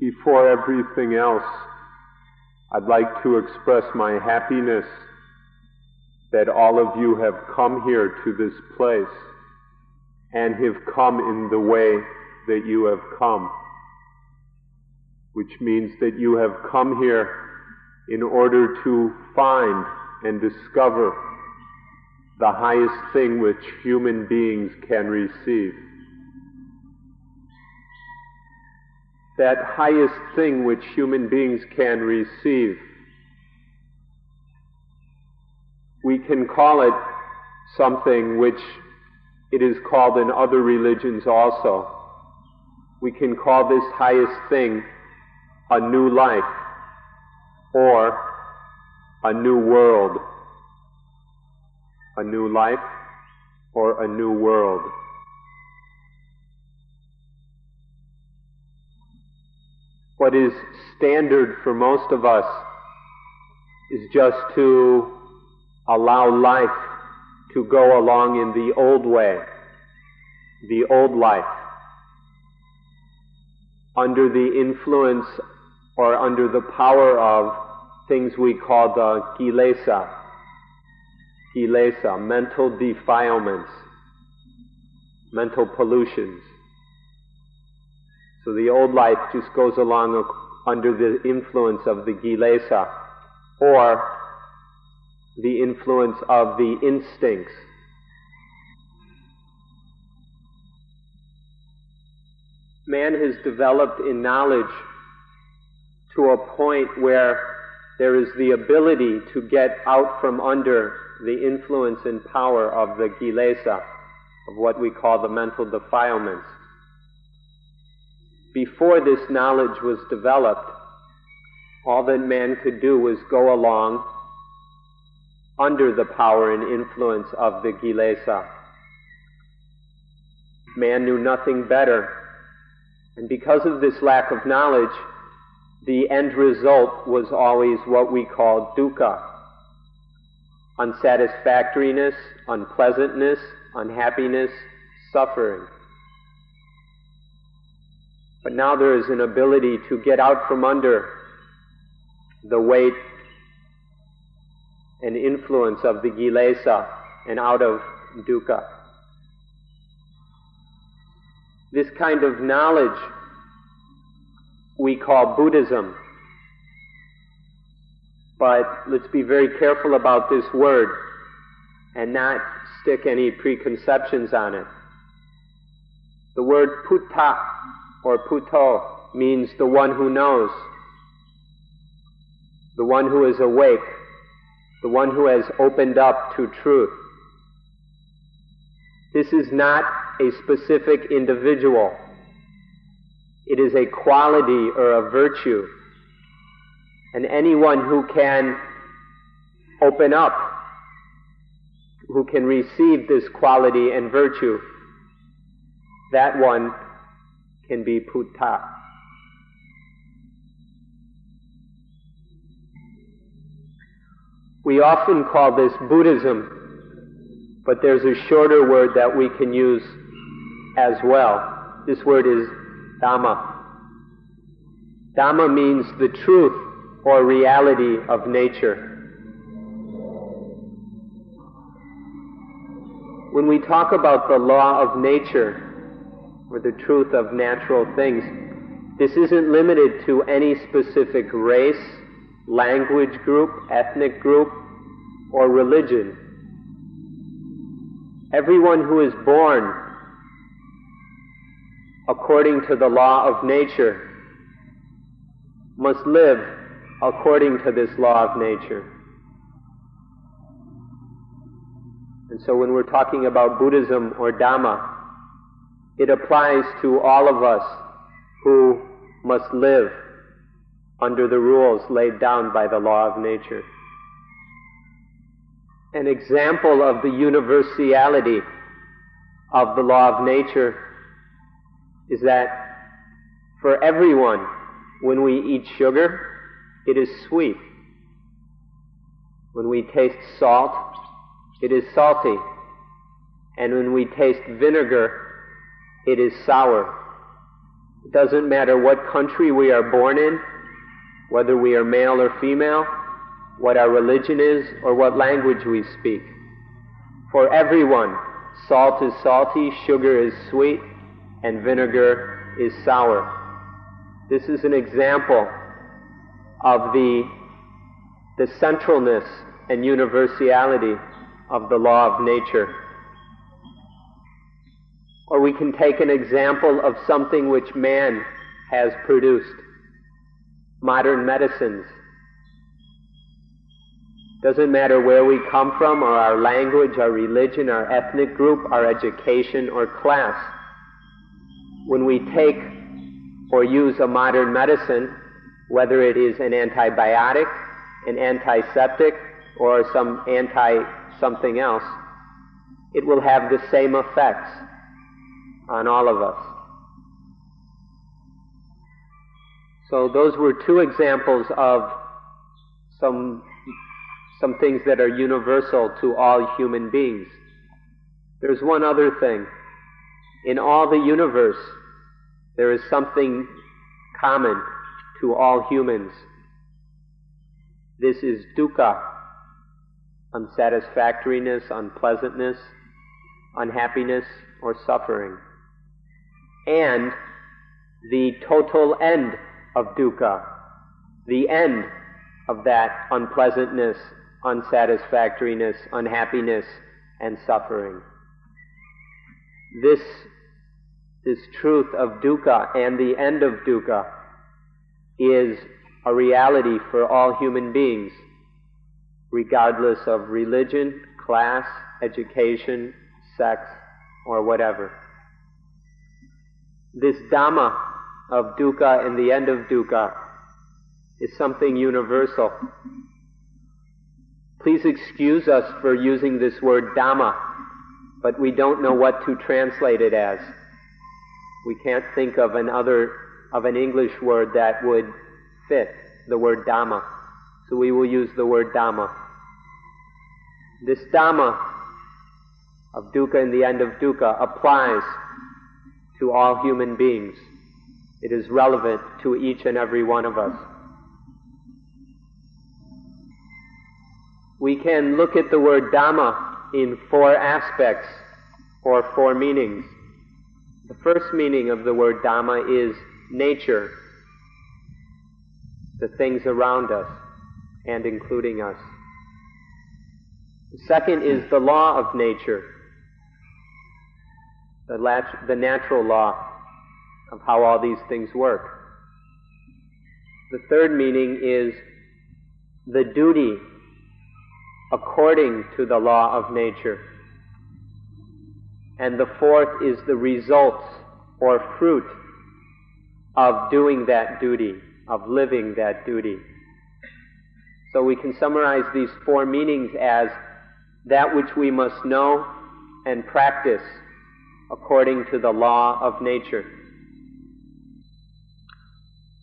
Before everything else, I'd like to express my happiness that all of you have come here to this place and have come in the way that you have come, which means that you have come here in order to find and discover the highest thing which human beings can receive. That highest thing which human beings can receive. We can call it something which it is called in other religions also. We can call this highest thing a new life or a new world. A new life or a new world. What is standard for most of us is just to allow life to go along in the old way, the old life, under the influence or under the power of things we call the kilesa, kilesa, mental defilements, mental pollutions. So the old life just goes along under the influence of the Kilesa or the influence of the instincts. Man has developed in knowledge to a point where there is the ability to get out from under the influence and power of the Kilesa, of what we call the mental defilements before this knowledge was developed, all that man could do was go along under the power and influence of the Kilesa. Man knew nothing better. And because of this lack of knowledge, the end result was always what we call dukkha unsatisfactoriness, unpleasantness, unhappiness, suffering. But now there is an ability to get out from under the weight and influence of the Kilesa and out of dukkha. This kind of knowledge we call Buddhism. But let's be very careful about this word and not stick any preconceptions on it. The word putta or puto means the one who knows, the one who is awake, the one who has opened up to truth. This is not a specific individual. It is a quality or a virtue. And anyone who can open up, who can receive this quality and virtue, that one can be Putta. We often call this Buddhism, but there's a shorter word that we can use as well. This word is Dhamma. Dhamma means the truth or reality of nature. When we talk about the law of nature, or the truth of natural things. This isn't limited to any specific race, language group, ethnic group, or religion. Everyone who is born according to the law of nature must live according to this law of nature. And so when we're talking about Buddhism or Dhamma, it applies to all of us who must live under the rules laid down by the law of nature. An example of the universality of the law of nature is that for everyone, when we eat sugar, it is sweet. When we taste salt, it is salty. And when we taste vinegar, it is sour. It doesn't matter what country we are born in, whether we are male or female, what our religion is, or what language we speak. For everyone, salt is salty, sugar is sweet, and vinegar is sour. This is an example of the, the centralness and universality of the law of nature. Or we can take an example of something which man has produced modern medicines. Doesn't matter where we come from, or our language, our religion, our ethnic group, our education, or class. When we take or use a modern medicine, whether it is an antibiotic, an antiseptic, or some anti something else, it will have the same effects on all of us. So those were two examples of some, some things that are universal to all human beings. There's one other thing. In all the universe, there is something common to all humans. This is dukkha, unsatisfactoriness, unpleasantness, unhappiness, or suffering. And the total end of dukkha, the end of that unpleasantness, unsatisfactoriness, unhappiness, and suffering. This, this truth of dukkha and the end of dukkha is a reality for all human beings, regardless of religion, class, education, sex, or whatever. This Dhamma of dukkha and the end of dukkha is something universal. Please excuse us for using this word Dhamma, but we don't know what to translate it as. We can't think of another of an English word that would fit the word Dhamma. So we will use the word Dhamma. This Dhamma of dukkha and the end of dukkha applies to all human beings. It is relevant to each and every one of us. We can look at the word Dhamma in four aspects or four meanings. The first meaning of the word Dhamma is nature, the things around us and including us. The second is the law of nature, the, lat- the natural law of how all these things work. The third meaning is the duty according to the law of nature. And the fourth is the results or fruit of doing that duty, of living that duty. So we can summarize these four meanings as that which we must know and practice according to the law of nature.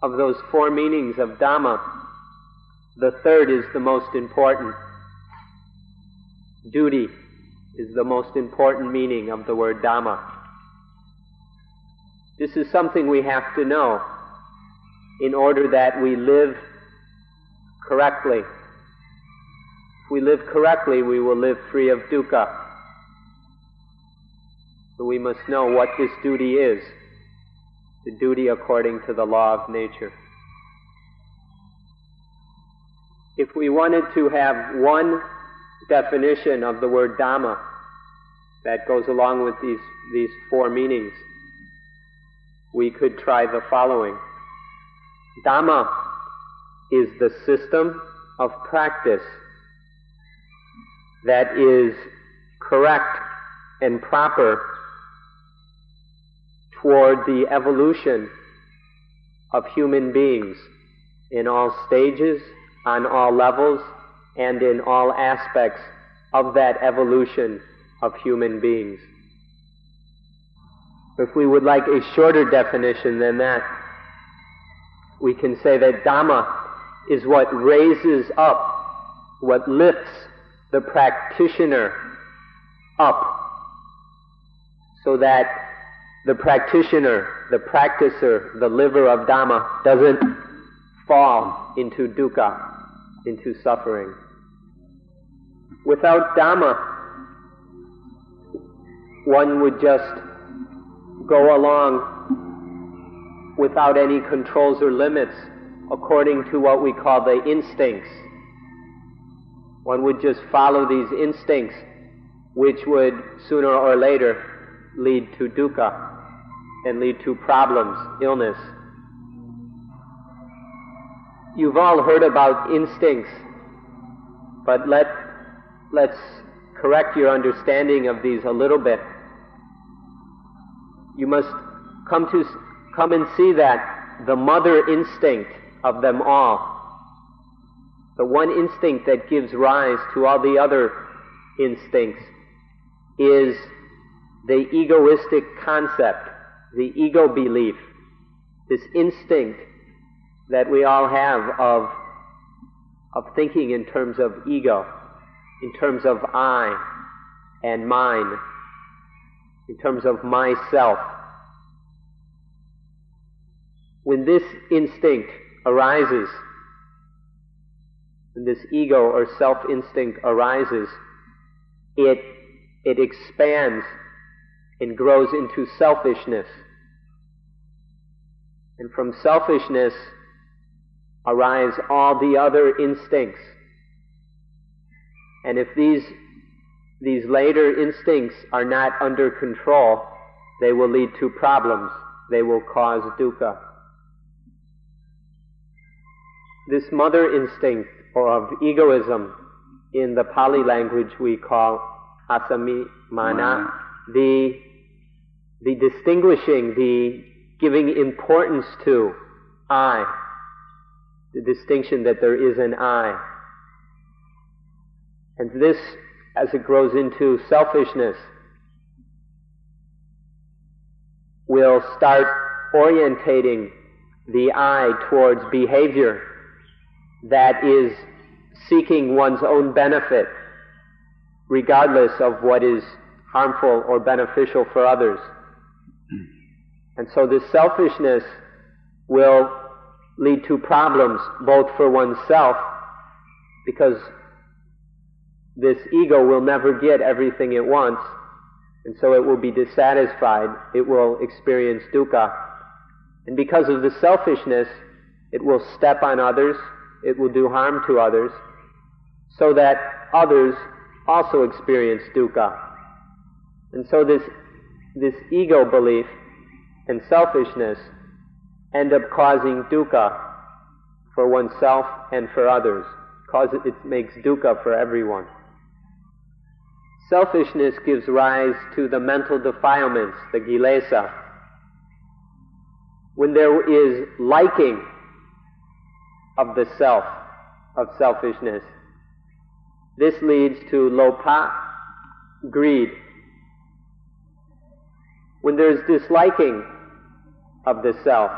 Of those four meanings of Dhamma, the third is the most important. Duty is the most important meaning of the word Dhamma. This is something we have to know in order that we live correctly. If we live correctly, we will live free of dukkha. So we must know what this duty is the duty according to the law of nature. If we wanted to have one definition of the word Dhamma that goes along with these, these four meanings, we could try the following. Dhamma is the system of practice that is correct and proper toward the evolution of human beings in all stages, on all levels, and in all aspects of that evolution of human beings. If we would like a shorter definition than that, we can say that Dhamma is what raises up, what lifts the practitioner up, so that the practitioner, the practicer, the liver of Dhamma doesn't fall into dukkha, into suffering. Without Dhamma, one would just go along without any controls or limits according to what we call the instincts. One would just follow these instincts, which would sooner or later lead to dukkha and lead to problems, illness. You've all heard about instincts, but let, let's correct your understanding of these a little bit. You must come to come and see that the mother instinct of them all, the one instinct that gives rise to all the other instincts, is the egoistic concept the ego belief, this instinct that we all have of, of thinking in terms of ego, in terms of I and mine, in terms of myself. When this instinct arises, when this ego or self instinct arises, it, it expands and grows into selfishness. And from selfishness arise all the other instincts. And if these, these later instincts are not under control, they will lead to problems. They will cause dukkha. This mother instinct, or of egoism, in the Pali language we call asami mana, the, the distinguishing, the giving importance to I, the distinction that there is an I. And this, as it grows into selfishness, will start orientating the I towards behavior that is seeking one's own benefit, regardless of what is harmful or beneficial for others. And so this selfishness will lead to problems both for oneself, because this ego will never get everything it wants, and so it will be dissatisfied, it will experience dukkha. And because of the selfishness, it will step on others, it will do harm to others, so that others also experience dukkha. And so this, this ego belief and selfishness end up causing dukkha for oneself and for others. Cause it, it makes dukkha for everyone. Selfishness gives rise to the mental defilements, the kilesa. When there is liking of the self, of selfishness, this leads to lobha, greed. When there is disliking of the self.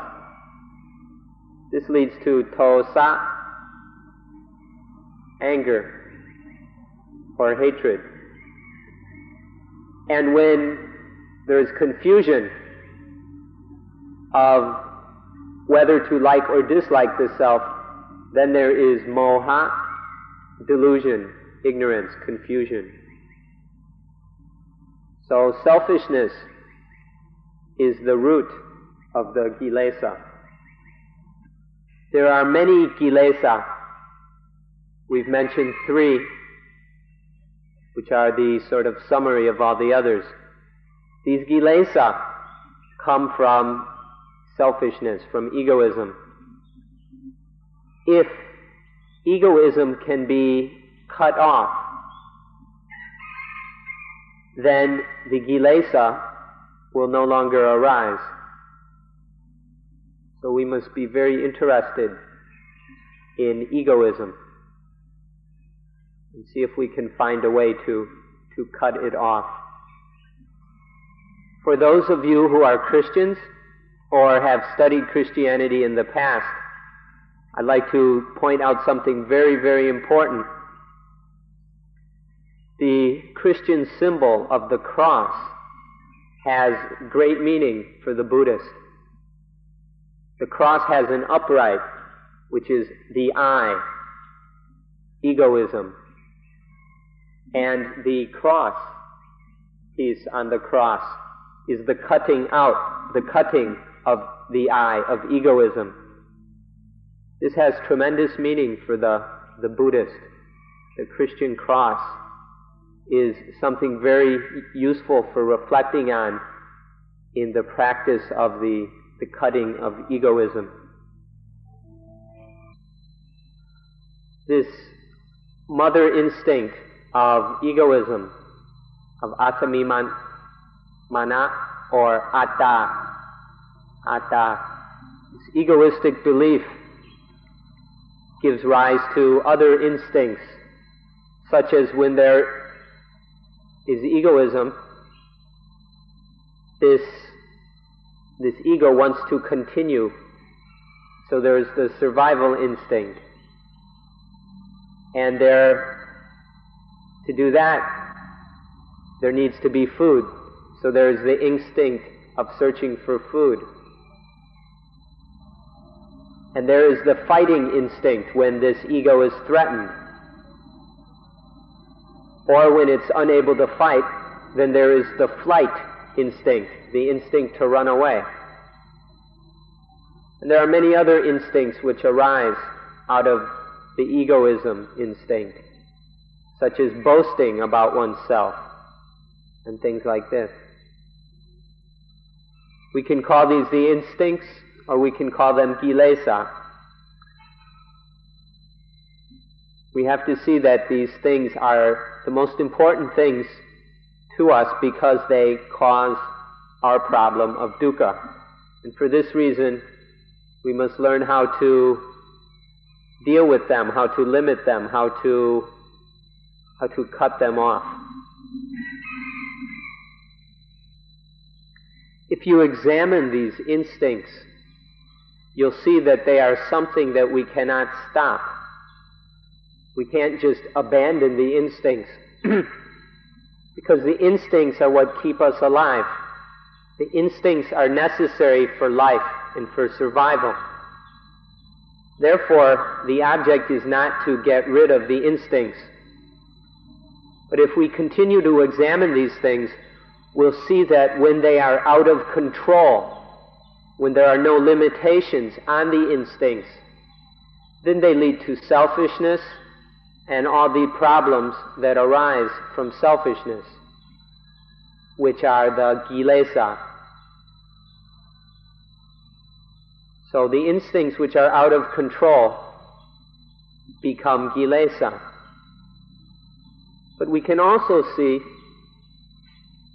This leads to tosa, anger, or hatred. And when there is confusion of whether to like or dislike the self, then there is moha, delusion, ignorance, confusion. So selfishness is the root of the Kilesa. There are many Kilesa. We've mentioned three, which are the sort of summary of all the others. These Kilesa come from selfishness, from egoism. If egoism can be cut off, then the Kilesa will no longer arise. So we must be very interested in egoism and see if we can find a way to, to cut it off. For those of you who are Christians or have studied Christianity in the past, I'd like to point out something very, very important. The Christian symbol of the cross has great meaning for the Buddhist. The cross has an upright, which is the I, egoism. And the cross piece on the cross is the cutting out, the cutting of the I, of egoism. This has tremendous meaning for the, the Buddhist. The Christian cross is something very useful for reflecting on in the practice of the, the cutting of egoism. This mother instinct of egoism, of atamiman, mana, or atta, atta, this egoistic belief gives rise to other instincts, such as when there is egoism, this, this ego wants to continue. So there's the survival instinct. And there, to do that, there needs to be food. So there's the instinct of searching for food. And there is the fighting instinct when this ego is threatened. Or when it's unable to fight, then there is the flight instinct, the instinct to run away. And there are many other instincts which arise out of the egoism instinct, such as boasting about oneself and things like this. We can call these the instincts, or we can call them kilesa. We have to see that these things are the most important things to us because they cause our problem of dukkha. And for this reason, we must learn how to deal with them, how to limit them, how to, how to cut them off. If you examine these instincts, you'll see that they are something that we cannot stop. We can't just abandon the instincts. because the instincts are what keep us alive. The instincts are necessary for life and for survival. Therefore, the object is not to get rid of the instincts. But if we continue to examine these things, we'll see that when they are out of control, when there are no limitations on the instincts, then they lead to selfishness, and all the problems that arise from selfishness, which are the kilesa. So the instincts which are out of control become kilesa. But we can also see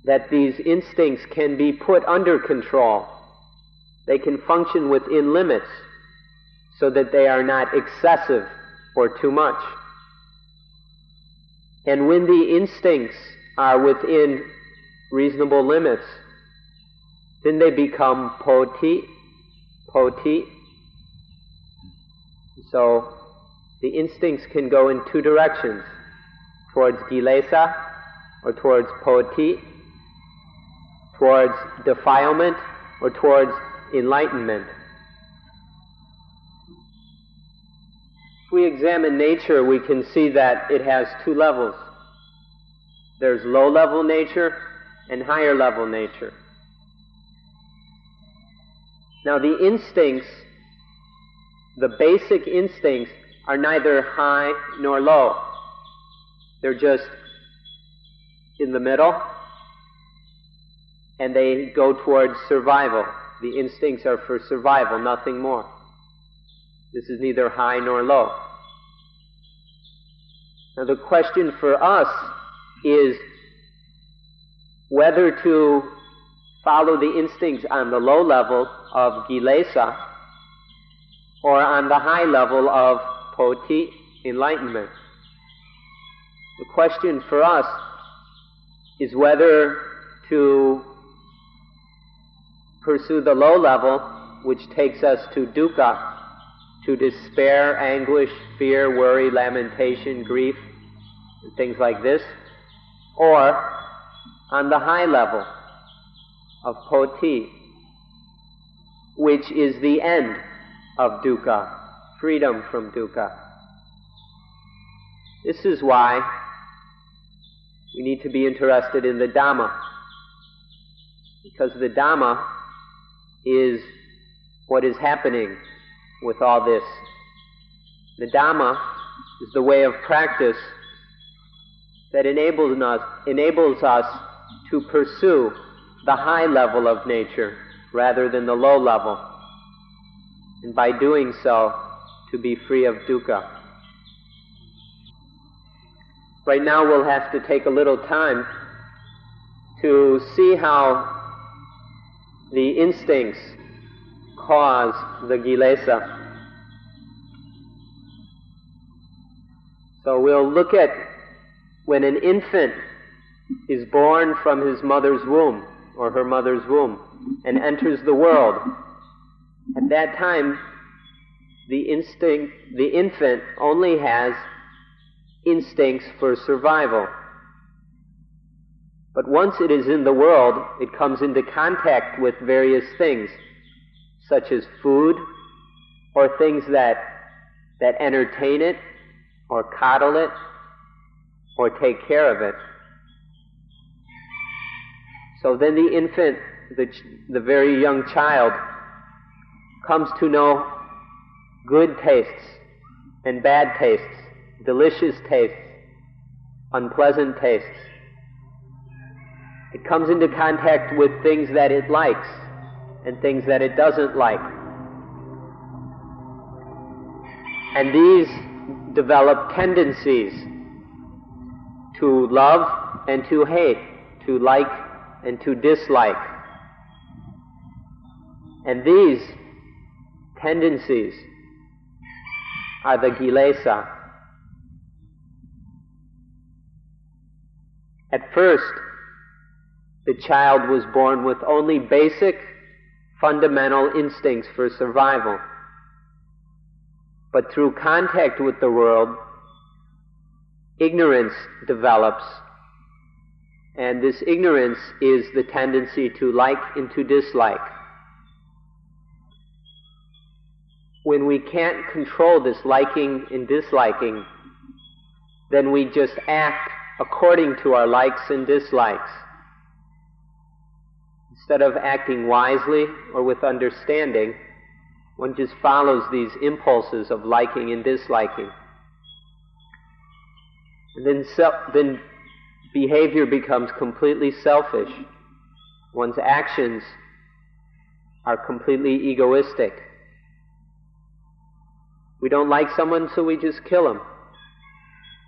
that these instincts can be put under control. They can function within limits so that they are not excessive or too much. And when the instincts are within reasonable limits, then they become poti, poti. So the instincts can go in two directions, towards kilesa or towards poti, towards defilement or towards enlightenment. We examine nature, we can see that it has two levels. There's low level nature and higher level nature. Now, the instincts, the basic instincts, are neither high nor low. They're just in the middle, and they go towards survival. The instincts are for survival, nothing more. This is neither high nor low. Now, the question for us is whether to follow the instincts on the low level of kilesa or on the high level of poti, enlightenment. The question for us is whether to pursue the low level, which takes us to dukkha, to despair, anguish, fear, worry, lamentation, grief, and things like this, or on the high level, of poti, which is the end of dukkha, freedom from dukkha. This is why we need to be interested in the Dhamma, because the Dhamma is what is happening with all this. The Dhamma is the way of practice that enables us, enables us to pursue the high level of nature rather than the low level. And by doing so, to be free of dukkha. Right now, we'll have to take a little time to see how the instincts cause the kilesa. So we'll look at when an infant is born from his mother's womb or her mother's womb and enters the world. At that time, the instinct, the infant only has instincts for survival. But once it is in the world, it comes into contact with various things, such as food, or things that, that entertain it, or coddle it, or take care of it. So then the infant, the, the very young child, comes to know good tastes and bad tastes, delicious tastes, unpleasant tastes. It comes into contact with things that it likes and things that it doesn't like. And these develop tendencies to love and to hate, to like and to dislike. And these tendencies are the kilesa. At first, the child was born with only basic, fundamental instincts for survival. But through contact with the world, ignorance develops. And this ignorance is the tendency to like and to dislike. When we can't control this liking and disliking, then we just act according to our likes and dislikes. Instead of acting wisely or with understanding, one just follows these impulses of liking and disliking. And then, then behavior becomes completely selfish. One's actions are completely egoistic. We don't like someone, so we just kill him.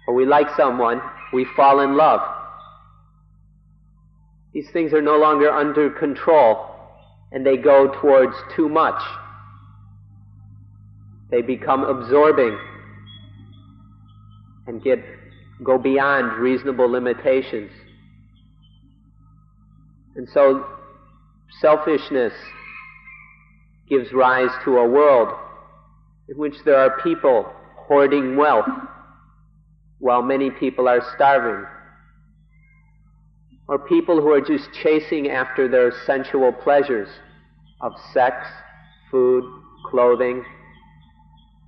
Or we like someone, we fall in love. These things are no longer under control, and they go towards too much. They become absorbing and get go beyond reasonable limitations. And so selfishness gives rise to a world in which there are people hoarding wealth while many people are starving. Or people who are just chasing after their sensual pleasures of sex, food, clothing,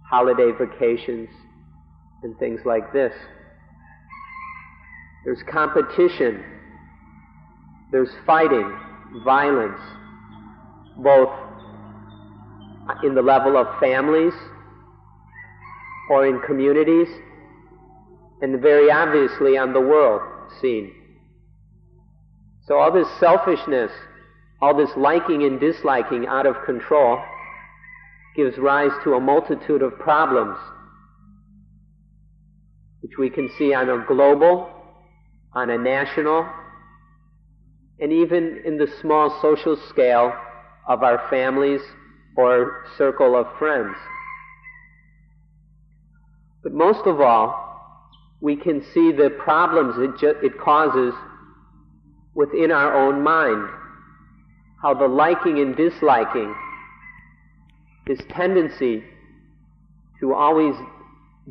holiday vacations, and things like this. There's competition. There's fighting, violence, both in the level of families or in communities, and very obviously on the world scene. So all this selfishness, all this liking and disliking out of control gives rise to a multitude of problems, which we can see on a global on a national, and even in the small social scale of our families or circle of friends. But most of all, we can see the problems it, ju- it causes within our own mind. How the liking and disliking, this tendency to always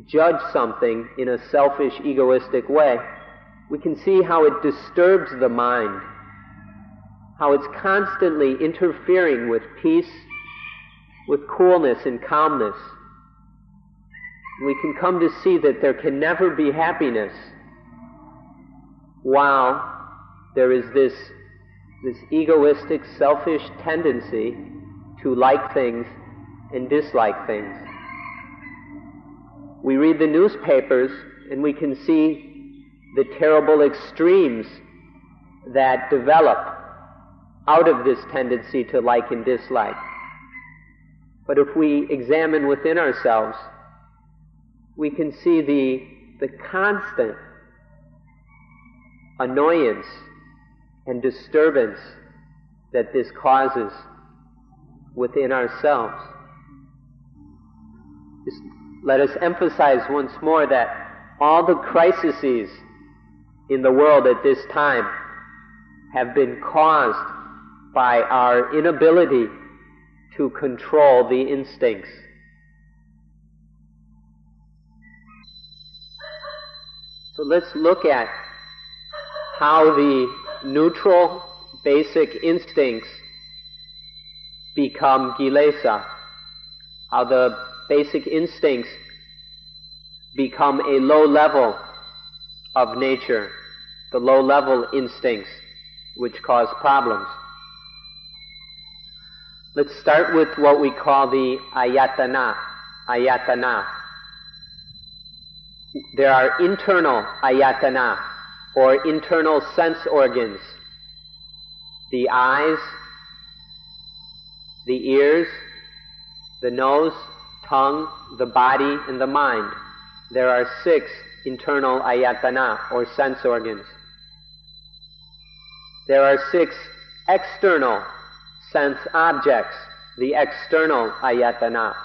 judge something in a selfish, egoistic way, we can see how it disturbs the mind, how it's constantly interfering with peace, with coolness and calmness. We can come to see that there can never be happiness while there is this, this egoistic, selfish tendency to like things and dislike things. We read the newspapers and we can see the terrible extremes that develop out of this tendency to like and dislike. But if we examine within ourselves, we can see the, the constant annoyance and disturbance that this causes within ourselves. Just let us emphasize once more that all the crises in the world at this time have been caused by our inability to control the instincts. So let's look at how the neutral basic instincts become kilesa, how the basic instincts become a low level of nature, the low level instincts which cause problems. Let's start with what we call the ayatana. Ayatana. There are internal ayatana, or internal sense organs. The eyes, the ears, the nose, tongue, the body, and the mind. There are six internal ayatana, or sense organs. There are six external sense objects, the external ayatana.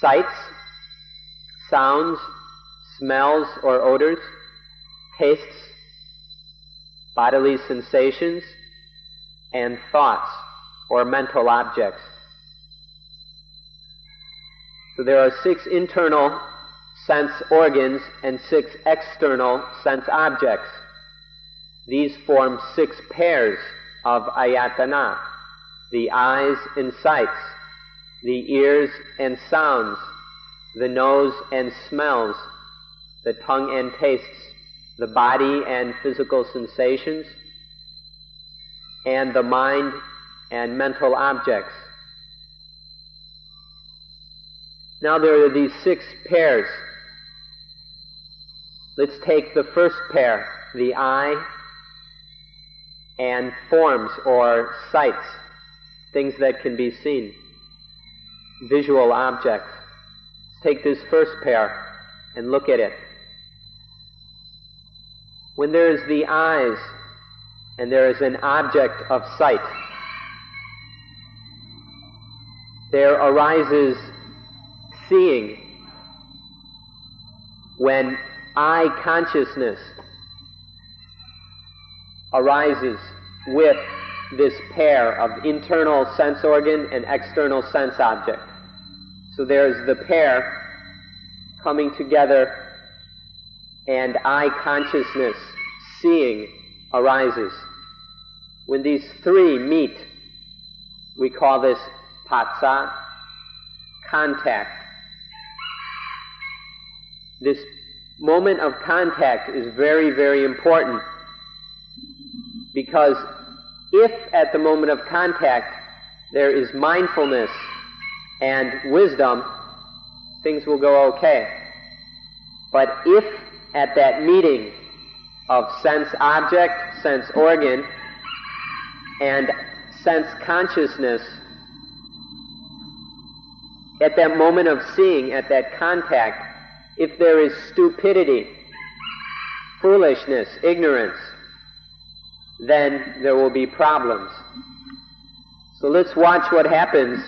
Sights, sounds, smells or odors, tastes, bodily sensations, and thoughts or mental objects. So there are six internal sense organs and six external sense objects. These form six pairs of ayatana the eyes and sights, the ears and sounds, the nose and smells, the tongue and tastes, the body and physical sensations, and the mind and mental objects. Now there are these six pairs. Let's take the first pair, the eye and forms or sights, things that can be seen, visual objects. Let's take this first pair and look at it. When there is the eyes and there is an object of sight, there arises seeing when eye consciousness arises with this pair of internal sense organ and external sense object. So there's the pair coming together and eye consciousness, seeing, arises. When these three meet, we call this phassa, contact. This moment of contact is very, very important because if at the moment of contact there is mindfulness and wisdom, things will go okay. But if at that meeting of sense object, sense organ, and sense consciousness, at that moment of seeing, at that contact, if there is stupidity, foolishness, ignorance, then there will be problems. So let's watch what happens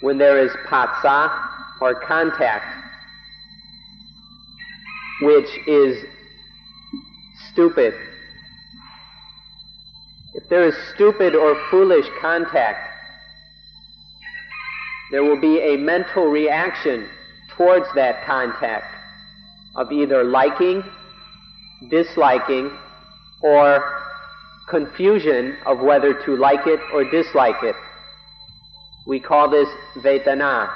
when there is phassa or contact, which is stupid. If there is stupid or foolish contact, there will be a mental reaction towards that contact of either liking, disliking, or confusion of whether to like it or dislike it. We call this vedana,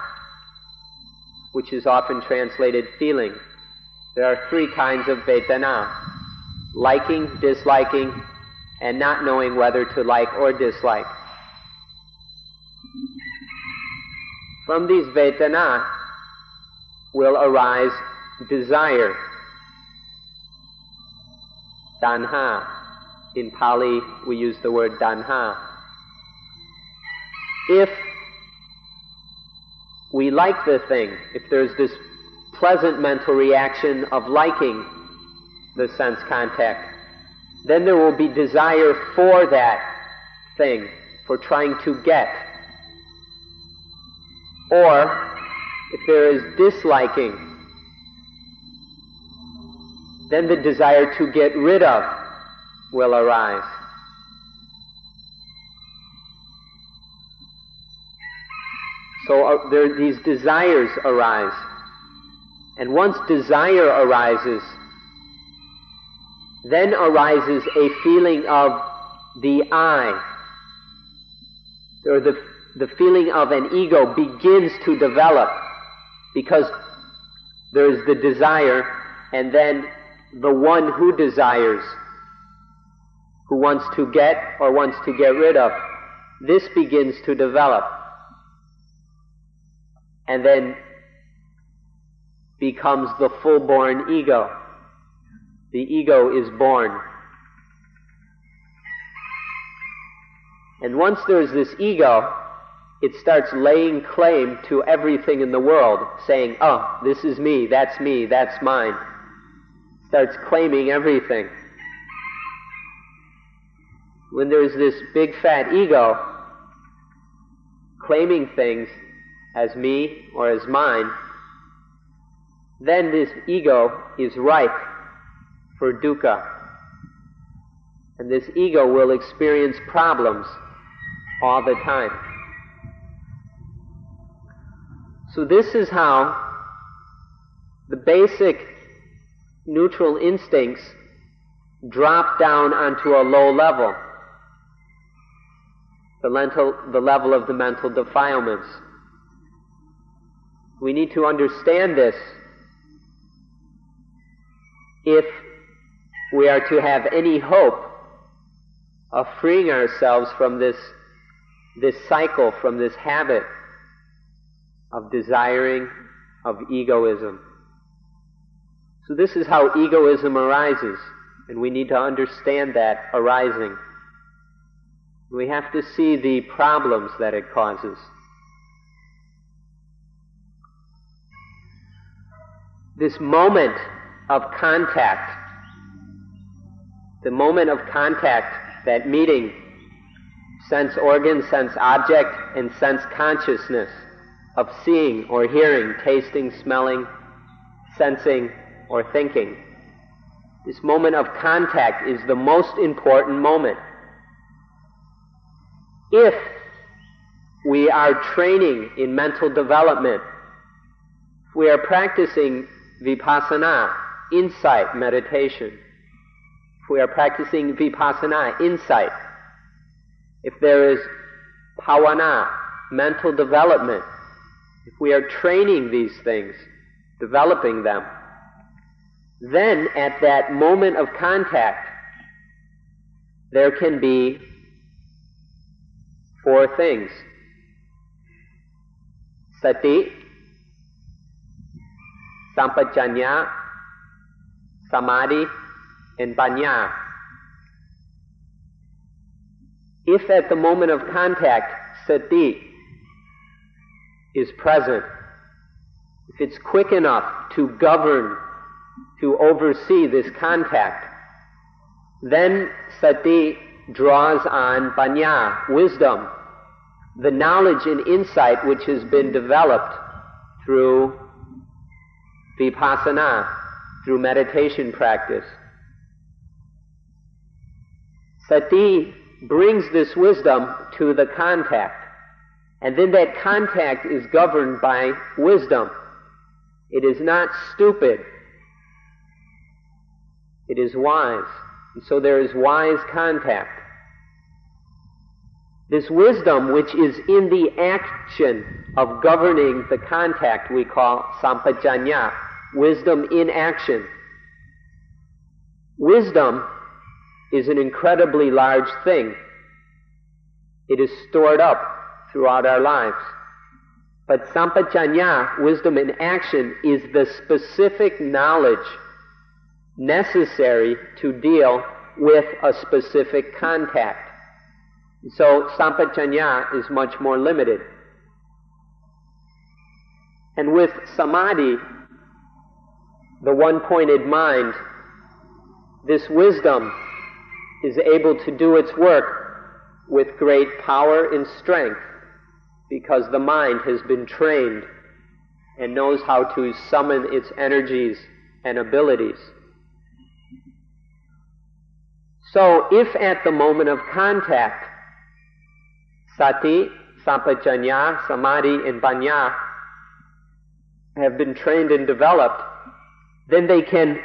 which is often translated feeling. There are three kinds of vedana liking, disliking, and not knowing whether to like or dislike. From these vedana will arise desire, tanha. In Pali, we use the word tanha. If we like the thing, if there's this pleasant mental reaction of liking the sense contact, then there will be desire for that thing, for trying to get. Or, if there is disliking, then the desire to get rid of will arise. So uh, there, these desires arise. And once desire arises, then arises a feeling of the I, or the, the feeling of an ego begins to develop because there is the desire and then the one who desires, who wants to get or wants to get rid of. This begins to develop and then becomes the full born ego. The ego is born. And once there's this ego, it starts laying claim to everything in the world, saying, oh, this is me, that's me, that's mine. Starts claiming everything. When there's this big fat ego claiming things as me or as mine, then this ego is ripe for dukkha. And this ego will experience problems all the time. So, this is how the basic neutral instincts drop down onto a low level, the, mental, the level of the mental defilements. We need to understand this if we are to have any hope of freeing ourselves from this, this cycle, from this habit of desiring, of egoism. So this is how egoism arises, and we need to understand that arising. We have to see the problems that it causes. This moment of contact the moment of contact, that meeting, sense organ, sense object, and sense consciousness of seeing or hearing, tasting, smelling, sensing, or thinking. This moment of contact is the most important moment. If we are training in mental development, we are practicing vipassana, insight meditation, If we are practicing vipassana, insight, if there is bhavana, mental development, if we are training these things, developing them, then at that moment of contact, there can be four things. Sati, Sampajanya, Samadhi, and Banya. If at the moment of contact, sati is present, if it's quick enough to govern, to oversee this contact, then sati draws on banya, wisdom, the knowledge and insight which has been developed through vipassana, through meditation practice. Sati brings this wisdom to the contact. And then that contact is governed by wisdom. It is not stupid. It is wise. And so there is wise contact. This wisdom, which is in the action of governing the contact, we call sampajanya, wisdom in action. Wisdom is an incredibly large thing. It is stored up throughout our lives. But sampajanya, wisdom in action, is the specific knowledge necessary to deal with a specific contact. So sampajanya is much more limited. And with samadhi, the one-pointed mind, this wisdom is able to do its work with great power and strength because the mind has been trained and knows how to summon its energies and abilities. So, if at the moment of contact, sati, sampajanya, samadhi, and banya have been trained and developed, then they can,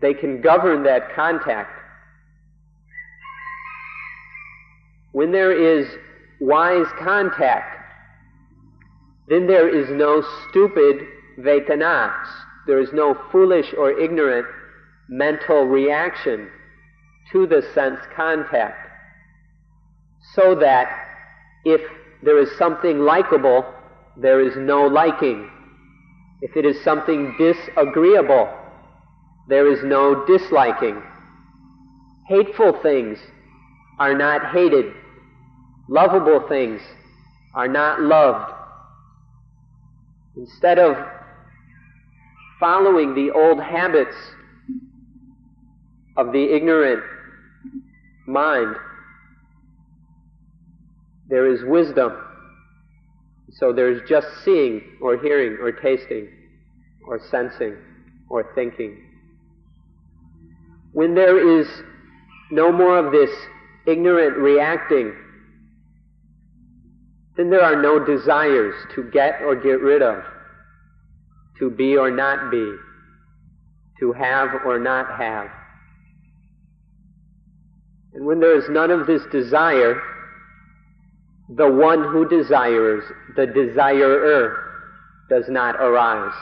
they can govern that contact. When there is wise contact, then there is no stupid vedanas. There is no foolish or ignorant mental reaction to the sense contact. So that if there is something likable, there is no liking. If it is something disagreeable, there is no disliking. Hateful things are not hated. Lovable things are not loved. Instead of following the old habits of the ignorant mind, there is wisdom. So there's just seeing or hearing or tasting or sensing or thinking. When there is no more of this ignorant reacting then there are no desires to get or get rid of, to be or not be, to have or not have. And when there is none of this desire, the one who desires, the desirer, does not arise.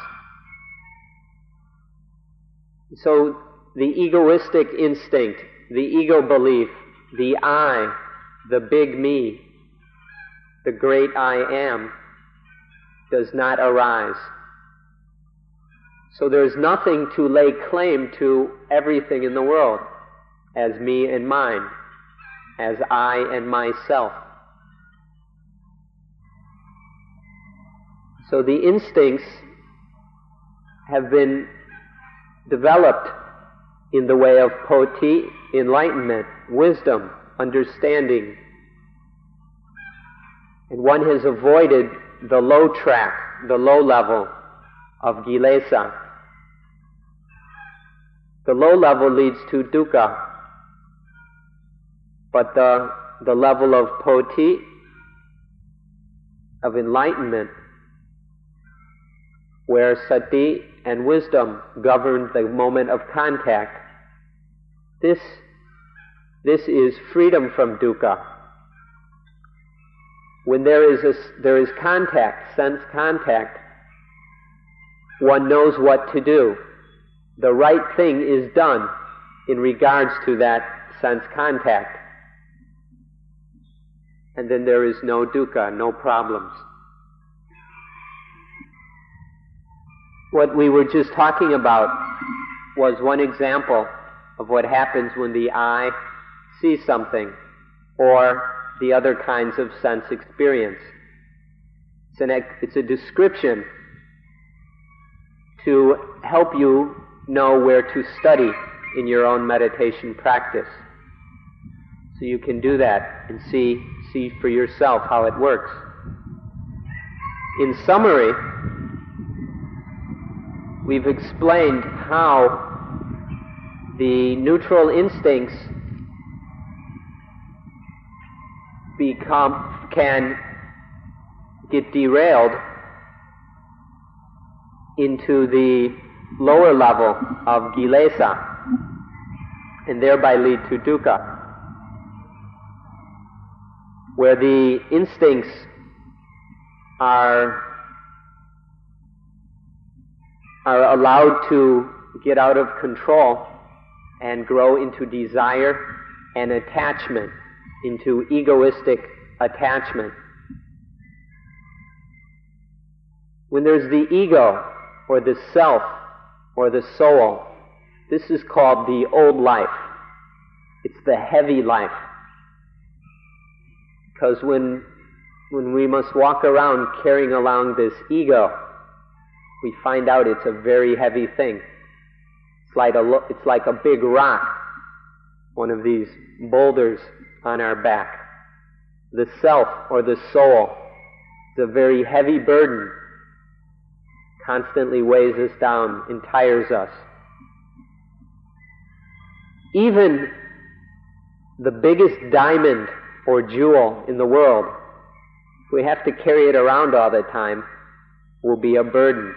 So the egoistic instinct, the ego belief, the I, the big me, the great I am, does not arise. So there's nothing to lay claim to everything in the world as me and mine, as I and myself. So the instincts have been developed in the way of poti, enlightenment, wisdom, understanding, and one has avoided the low track, the low level of kilesa. The low level leads to dukkha, but the, the level of poti, of enlightenment, where sati and wisdom govern the moment of contact, this, this is freedom from dukkha when there is, a, there is contact, sense contact, one knows what to do. The right thing is done in regards to that sense contact. And then there is no dukkha, no problems. What we were just talking about was one example of what happens when the eye sees something or the other kinds of sense experience. It's, an, it's a description to help you know where to study in your own meditation practice. So you can do that and see, see for yourself how it works. In summary, we've explained how the neutral instincts become can get derailed into the lower level of kilesa and thereby lead to dukkha. where the instincts are are allowed to get out of control and grow into desire and attachment, into egoistic attachment. When there's the ego or the self or the soul, this is called the old life. It's the heavy life. Because when, when we must walk around carrying along this ego, we find out it's a very heavy thing. It's like a, it's like a big rock, one of these boulders on our back. The self or the soul is a very heavy burden constantly weighs us down and tires us. Even the biggest diamond or jewel in the world, if we have to carry it around all the time, will be a burden.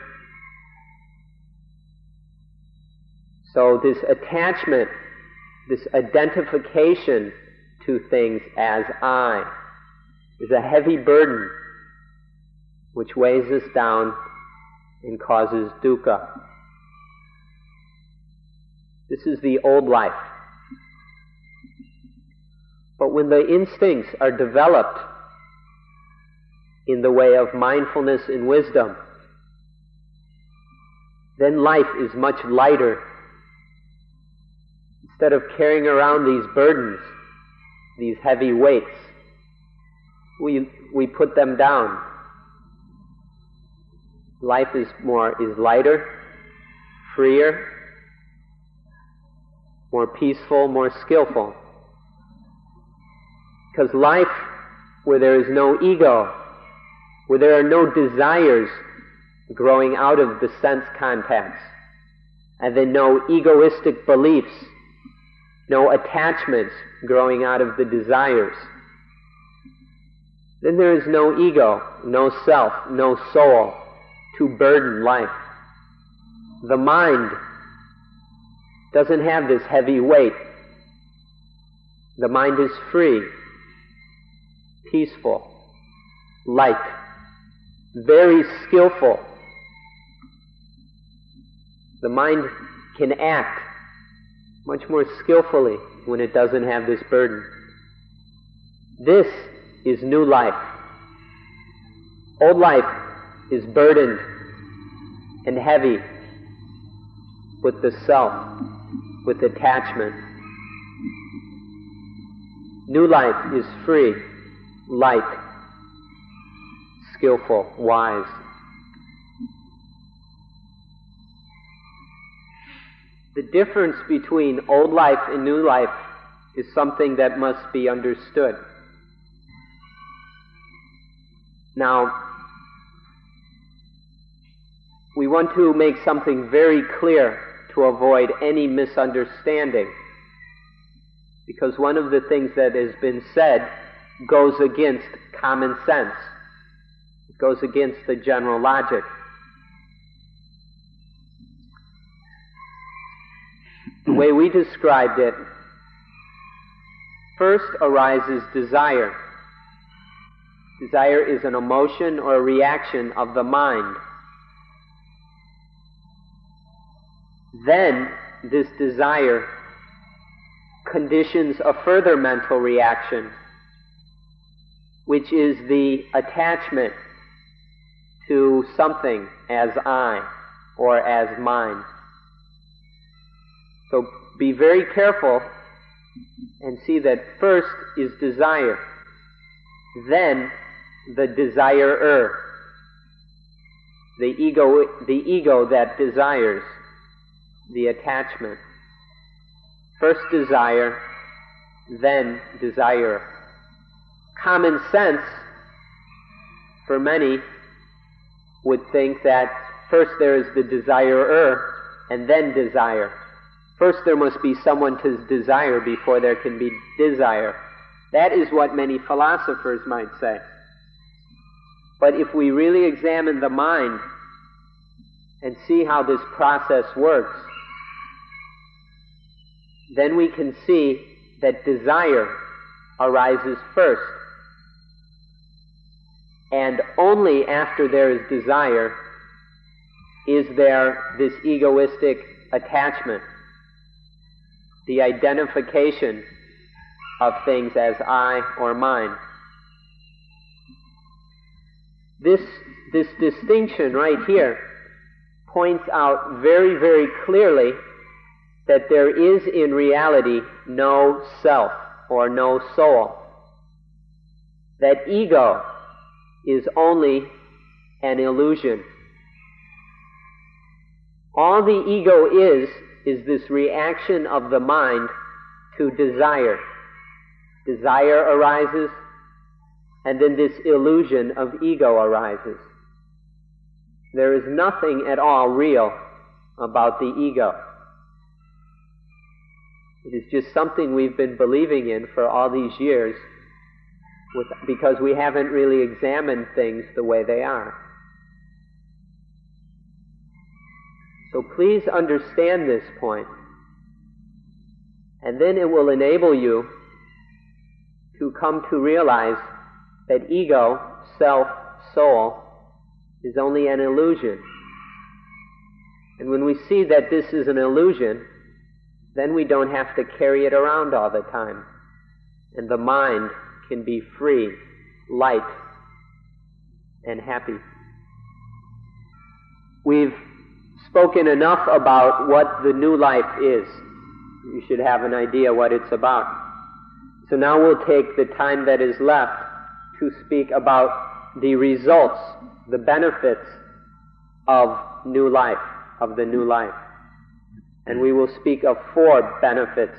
So this attachment, this identification to things as I, is a heavy burden which weighs us down and causes dukkha. This is the old life. But when the instincts are developed in the way of mindfulness and wisdom, then life is much lighter. Instead of carrying around these burdens, these heavy weights, we, we put them down life is more is lighter, freer, more peaceful, more skillful. Because life where there is no ego, where there are no desires growing out of the sense contacts, and then no egoistic beliefs, no attachments growing out of the desires, then there is no ego, no self, no soul, to burden life. The mind doesn't have this heavy weight. The mind is free, peaceful, light, very skillful. The mind can act much more skillfully when it doesn't have this burden. This is new life. Old life is burdened and heavy with the self, with attachment. New life is free, light, skillful, wise. The difference between old life and new life is something that must be understood. Now, we want to make something very clear to avoid any misunderstanding. Because one of the things that has been said goes against common sense. It goes against the general logic. The way we described it, first arises desire. Desire is an emotion or a reaction of the mind. then this desire conditions a further mental reaction, which is the attachment to something as I or as mine. So be very careful and see that first is desire, then the desirer, the ego, the ego that desires the attachment. First desire, then desire. Common sense, for many, would think that first there is the desirer and then desire. First there must be someone to desire before there can be desire. That is what many philosophers might say. But if we really examine the mind and see how this process works, then we can see that desire arises first And only after there is desire is there this egoistic attachment, the identification of things as I or mine. This, this distinction right here points out very, very clearly that there is in reality no self or no soul. That ego is only an illusion. All the ego is, is this reaction of the mind to desire. Desire arises, and then this illusion of ego arises. There is nothing at all real about the ego. It is just something we've been believing in for all these years with, because we haven't really examined things the way they are. So please understand this point, and then it will enable you to come to realize that ego, self, soul, is only an illusion. And when we see that this is an illusion, then we don't have to carry it around all the time. And the mind can be free, light, and happy. We've spoken enough about what the new life is. You should have an idea what it's about. So now we'll take the time that is left to speak about the results, the benefits of new life, of the new life and we will speak of four benefits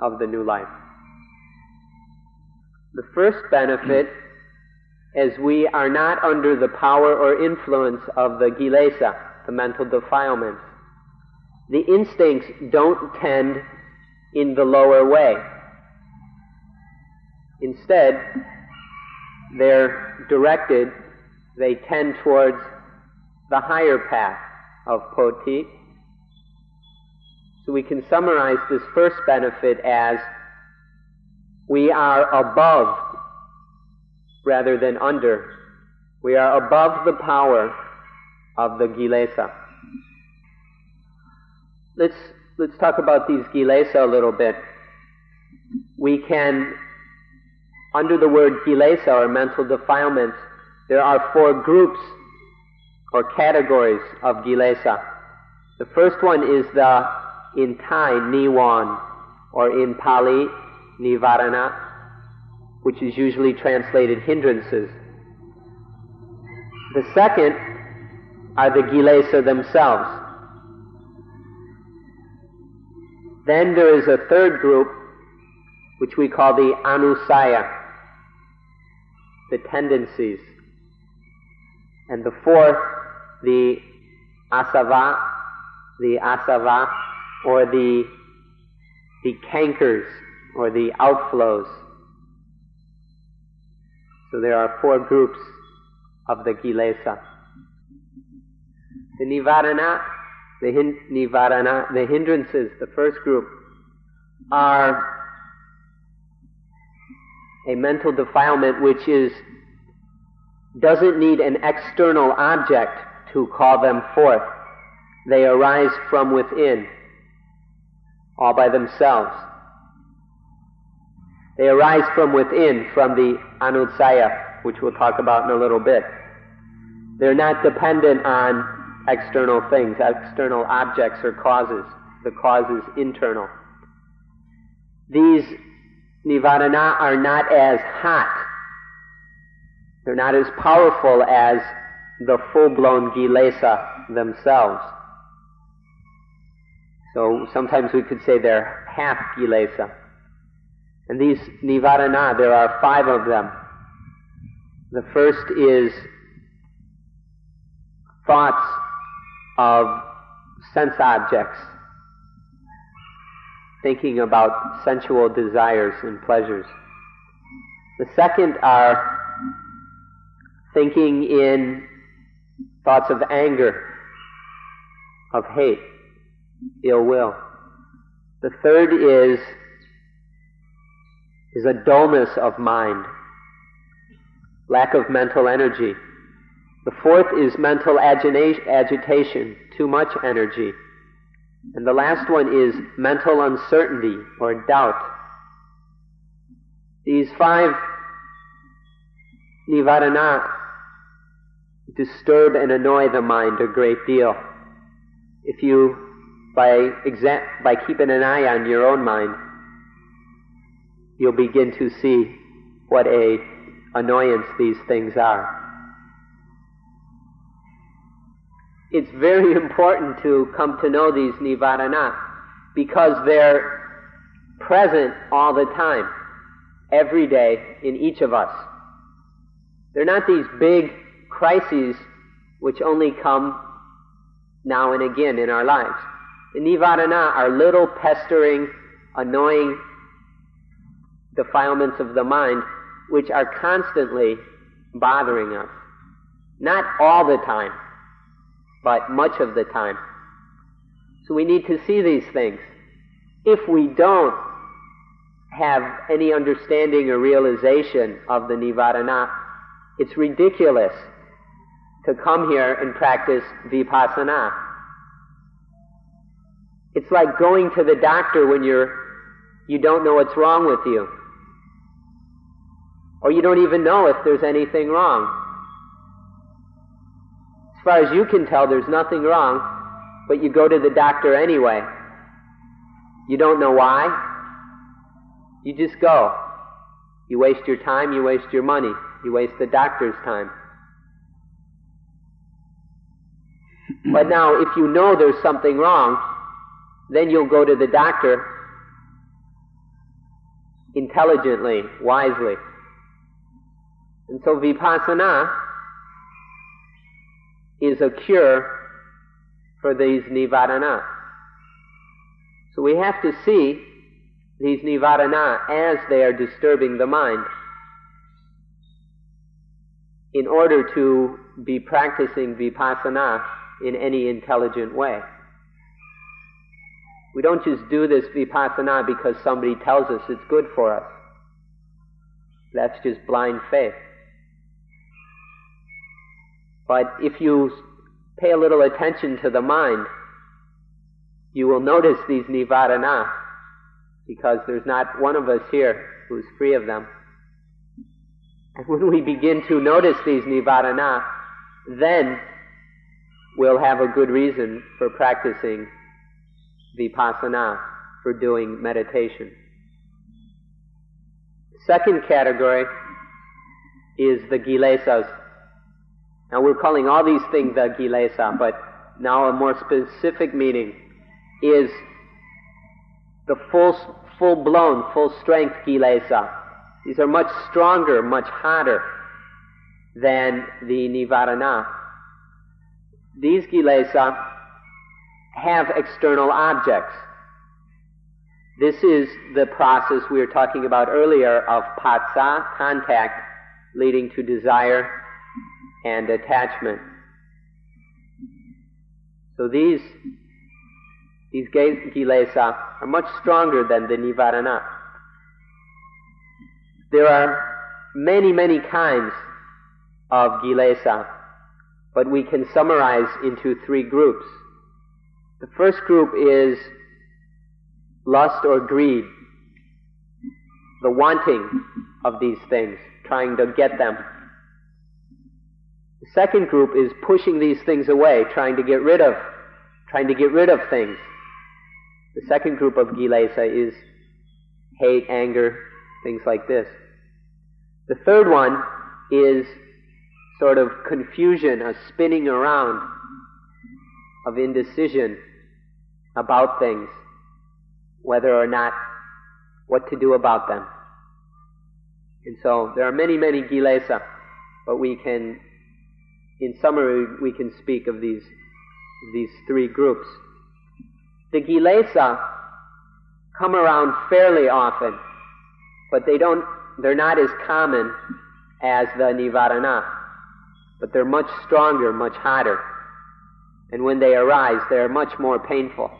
of the new life. The first benefit is we are not under the power or influence of the kilesa, the mental defilements. The instincts don't tend in the lower way. Instead, they're directed, they tend towards the higher path of poti, so we can summarize this first benefit as we are above rather than under. We are above the power of the kilesa. Let's, let's talk about these kilesa a little bit. We can, under the word kilesa or mental defilements, there are four groups or categories of kilesa. The first one is the in Thai, Niwan, or in Pali, Nivarana, which is usually translated hindrances. The second are the Kilesa themselves. Then there is a third group, which we call the Anusaya, the tendencies. And the fourth, the Asava, the Asava, or the, the cankers or the outflows. So there are four groups of the kilesa. The nivarana, the hin- nivarana, the hindrances, the first group, are a mental defilement which is doesn't need an external object to call them forth. They arise from within all by themselves. They arise from within, from the anusaya, which we'll talk about in a little bit. They're not dependent on external things, external objects or causes. The cause is internal. These nivarana are not as hot. They're not as powerful as the full-blown kilesa themselves. So sometimes we could say they're half kilesa. And these nivarana, there are five of them. The first is thoughts of sense objects, thinking about sensual desires and pleasures. The second are thinking in thoughts of anger, of hate ill will. The third is, is a dullness of mind. lack of mental energy. The fourth is mental agitation, too much energy. And the last one is mental uncertainty or doubt. These five nivarana disturb and annoy the mind a great deal. If you, by, exa- by keeping an eye on your own mind, you'll begin to see what a annoyance these things are. It's very important to come to know these nivarana because they're present all the time, every day in each of us. They're not these big crises which only come now and again in our lives. The nivarana are little pestering, annoying defilements of the mind which are constantly bothering us. Not all the time, but much of the time. So we need to see these things. If we don't have any understanding or realization of the nivarana, it's ridiculous to come here and practice vipassana. It's like going to the doctor when you're you don't know what's wrong with you. Or you don't even know if there's anything wrong. As far as you can tell, there's nothing wrong, but you go to the doctor anyway. You don't know why. You just go. You waste your time, you waste your money, you waste the doctor's time. But now, if you know there's something wrong, then you'll go to the doctor intelligently, wisely. And so vipassana is a cure for these nivarana. So we have to see these nivarana as they are disturbing the mind in order to be practicing vipassana in any intelligent way. We don't just do this vipassana because somebody tells us it's good for us. That's just blind faith. But if you pay a little attention to the mind, you will notice these nivarana because there's not one of us here who's free of them. And when we begin to notice these nivarana, then we'll have a good reason for practicing vipassana, for doing meditation. Second category is the kilesas. Now we're calling all these things the kilesa, but now a more specific meaning is the full, full-blown, full-strength kilesa. These are much stronger, much hotter than the nivarana. These kilesa have external objects. This is the process we were talking about earlier of phassa, contact, leading to desire and attachment. So these these kilesa are much stronger than the nivarana. There are many, many kinds of kilesa, but we can summarize into three groups. The first group is lust or greed, the wanting of these things, trying to get them. Second group is pushing these things away, trying to get rid of, trying to get rid of things. The second group of kilesa is hate, anger, things like this. The third one is sort of confusion, a spinning around of indecision about things, whether or not what to do about them. And so there are many, many kilesa, but we can, in summary, we can speak of these, these three groups. The kilesa come around fairly often, but they don't, they're not as common as the nivarana, but they're much stronger, much hotter. And when they arise, they're much more painful.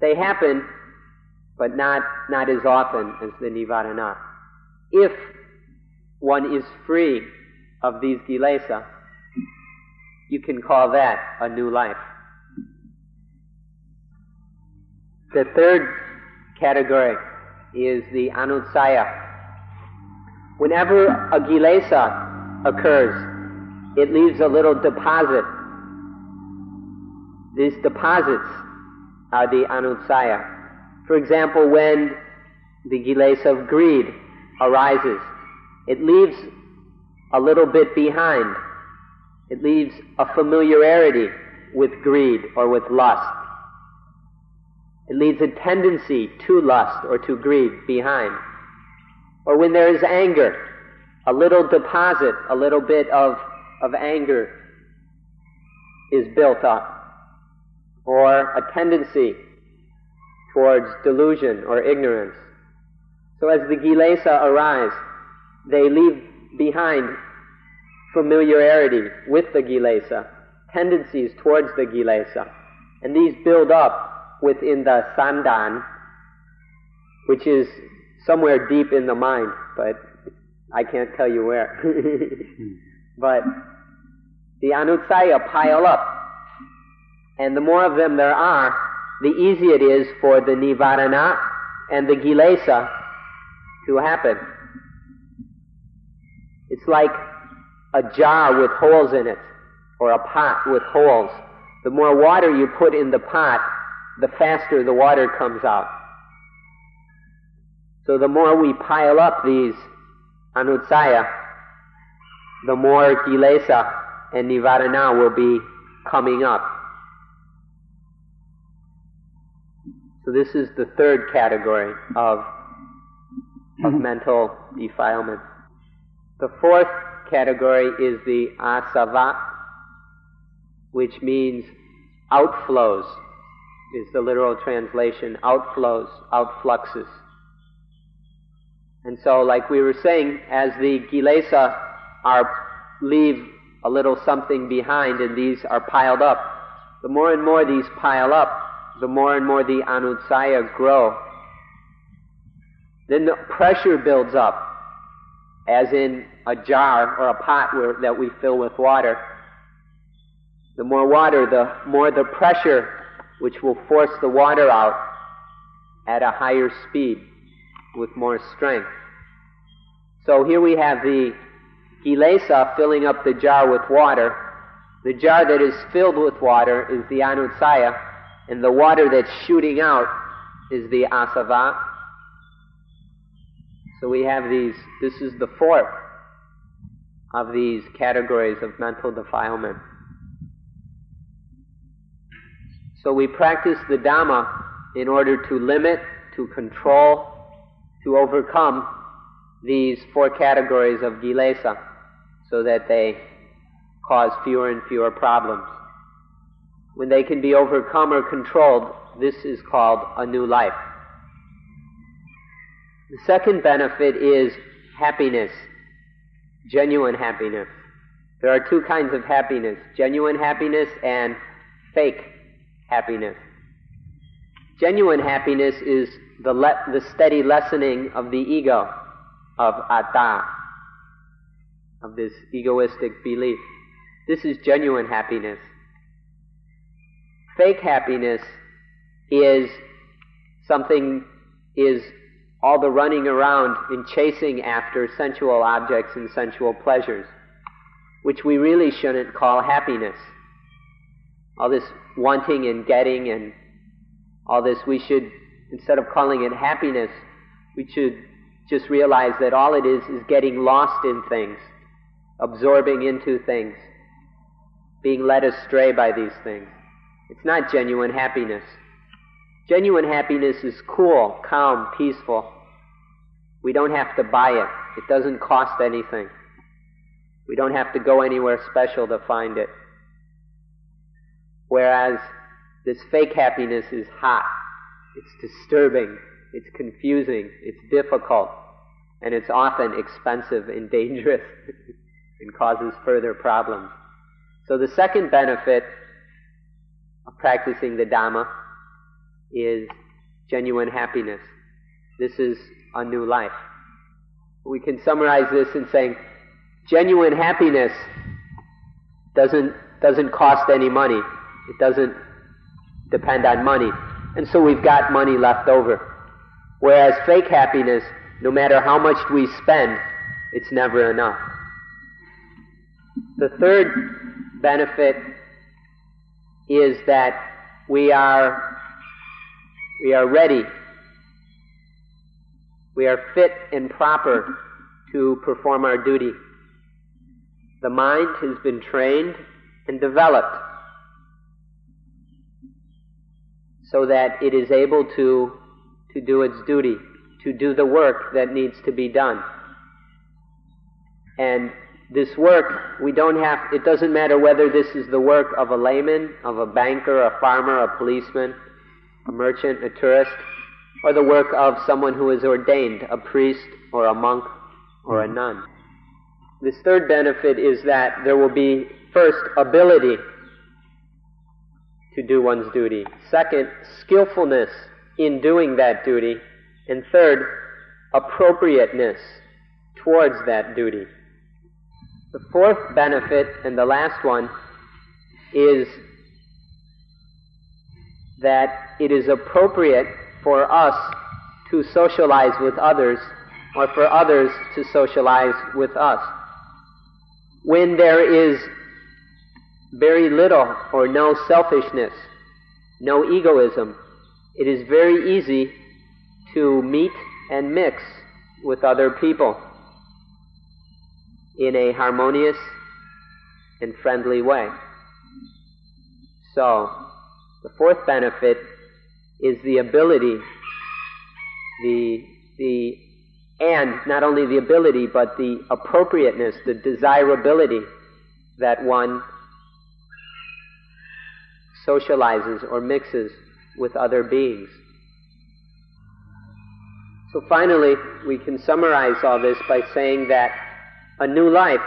They happen, but not, not as often as the nivarana. if one is free of these kilesa, you can call that a new life. The third category is the anusaya. Whenever a kilesa occurs, it leaves a little deposit. These deposits are the anusaya. For example, when the kilesa of greed arises, it leaves a little bit behind. It leaves a familiarity with greed or with lust. It leaves a tendency to lust or to greed behind. Or when there is anger, a little deposit, a little bit of, of anger is built up. Or a tendency towards delusion or ignorance. So as the kilesa arise, they leave behind familiarity with the kilesa, tendencies towards the kilesa, and these build up within the sandan, which is somewhere deep in the mind, but I can't tell you where. but the anusaya pile up, and the more of them there are, the easier it is for the nivarana and the kilesa to happen. It's like a jar with holes in it, or a pot with holes. The more water you put in the pot, the faster the water comes out. So the more we pile up these anusaya, the more kilesa and nivarana will be coming up. So this is the third category of, of mental defilement. The fourth category is the asava, which means outflows, is the literal translation, outflows, outfluxes. And so, like we were saying, as the kilesa are leave a little something behind and these are piled up, the more and more these pile up, the more and more the anusaya grow. Then the pressure builds up as in a jar or a pot where, that we fill with water. The more water, the more the pressure which will force the water out at a higher speed with more strength. So here we have the kilesa filling up the jar with water. The jar that is filled with water is the anusaya, and the water that's shooting out is the asava. So we have these, this is the fourth of these categories of mental defilement. So we practice the Dhamma in order to limit, to control, to overcome these four categories of kilesa so that they cause fewer and fewer problems. When they can be overcome or controlled, this is called a new life. The second benefit is happiness, genuine happiness. There are two kinds of happiness genuine happiness and fake happiness. Genuine happiness is the, le- the steady lessening of the ego, of atta, of this egoistic belief. This is genuine happiness. Fake happiness is something is all the running around in chasing after sensual objects and sensual pleasures, which we really shouldn't call happiness. All this wanting and getting and all this, we should, instead of calling it happiness, we should just realize that all it is is getting lost in things, absorbing into things, being led astray by these things. It's not genuine happiness. Genuine happiness is cool, calm, peaceful. We don't have to buy it. It doesn't cost anything. We don't have to go anywhere special to find it. Whereas this fake happiness is hot. It's disturbing. It's confusing. It's difficult. And it's often expensive and dangerous and causes further problems. So the second benefit of practicing the Dhamma is genuine happiness. This is a new life. We can summarize this in saying genuine happiness doesn't, doesn't cost any money. It doesn't depend on money. And so we've got money left over. Whereas fake happiness, no matter how much we spend, it's never enough. The third benefit is that we are, we are ready. We are fit and proper to perform our duty. The mind has been trained and developed so that it is able to, to do its duty, to do the work that needs to be done. And this work, we don't have, it doesn't matter whether this is the work of a layman, of a banker, a farmer, a policeman, a merchant, a tourist, or the work of someone who is ordained, a priest or a monk or a nun. This third benefit is that there will be, first, ability to do one's duty. Second, skillfulness in doing that duty. And third, appropriateness towards that duty. The fourth benefit, and the last one, is that it is appropriate for us to socialize with others or for others to socialize with us. When there is very little or no selfishness, no egoism, it is very easy to meet and mix with other people in a harmonious and friendly way. So, the fourth benefit is the ability, the, the, and not only the ability, but the appropriateness, the desirability that one socializes or mixes with other beings. So finally, we can summarize all this by saying that a new life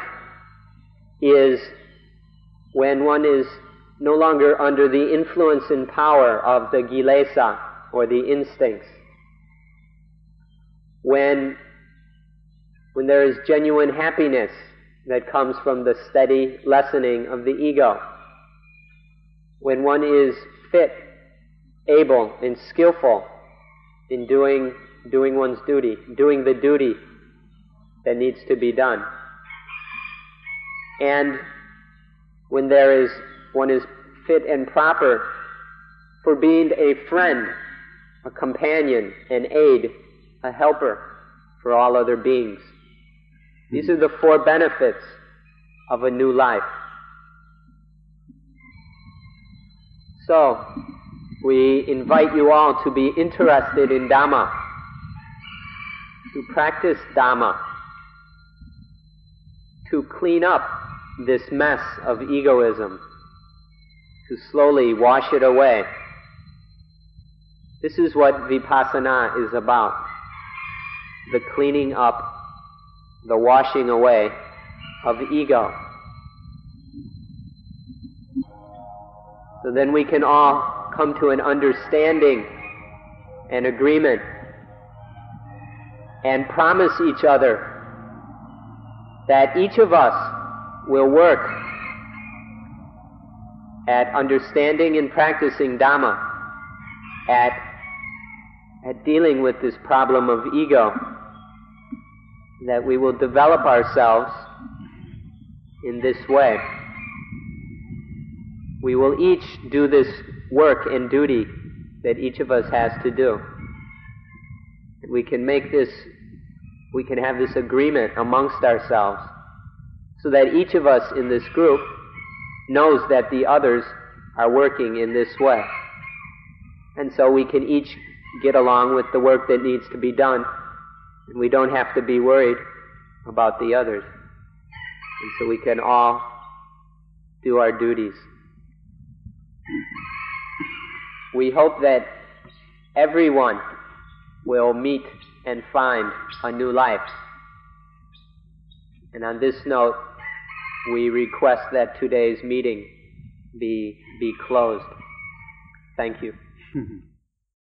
is when one is no longer under the influence and power of the kilesa or the instincts. When, when there is genuine happiness that comes from the steady lessening of the ego. When one is fit, able, and skillful in doing, doing one's duty, doing the duty that needs to be done. And when there is, one is fit and proper for being a friend, a companion, an aid, a helper for all other beings. These are the four benefits of a new life. So, we invite you all to be interested in Dhamma, to practice Dhamma, to clean up this mess of egoism, to slowly wash it away. This is what vipassana is about the cleaning up, the washing away of the ego. So then we can all come to an understanding and agreement and promise each other that each of us will work at understanding and practicing Dhamma, at, at dealing with this problem of ego, that we will develop ourselves in this way. We will each do this work and duty that each of us has to do. We can make this, we can have this agreement amongst ourselves so that each of us in this group knows that the others are working in this way. And so we can each get along with the work that needs to be done, and we don't have to be worried about the others. And so we can all do our duties. We hope that everyone will meet and find a new life. And on this note, we request that today's meeting be, be closed. Thank you.